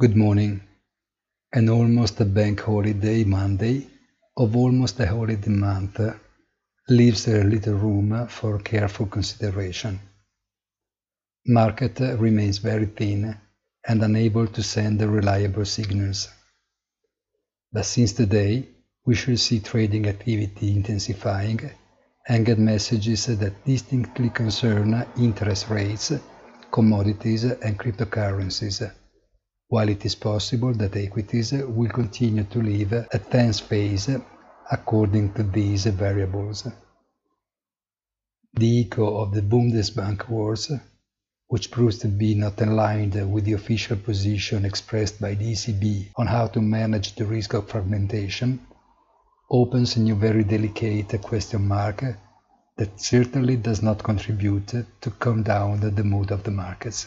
Good morning. An almost a bank holiday Monday of almost a holiday month leaves a little room for careful consideration. Market remains very thin and unable to send reliable signals. But since today, we should see trading activity intensifying and get messages that distinctly concern interest rates, commodities and cryptocurrencies while it is possible that equities will continue to live a tense phase according to these variables. The echo of the Bundesbank words, which proves to be not aligned with the official position expressed by the ECB on how to manage the risk of fragmentation, opens a new very delicate question mark that certainly does not contribute to calm down the mood of the markets.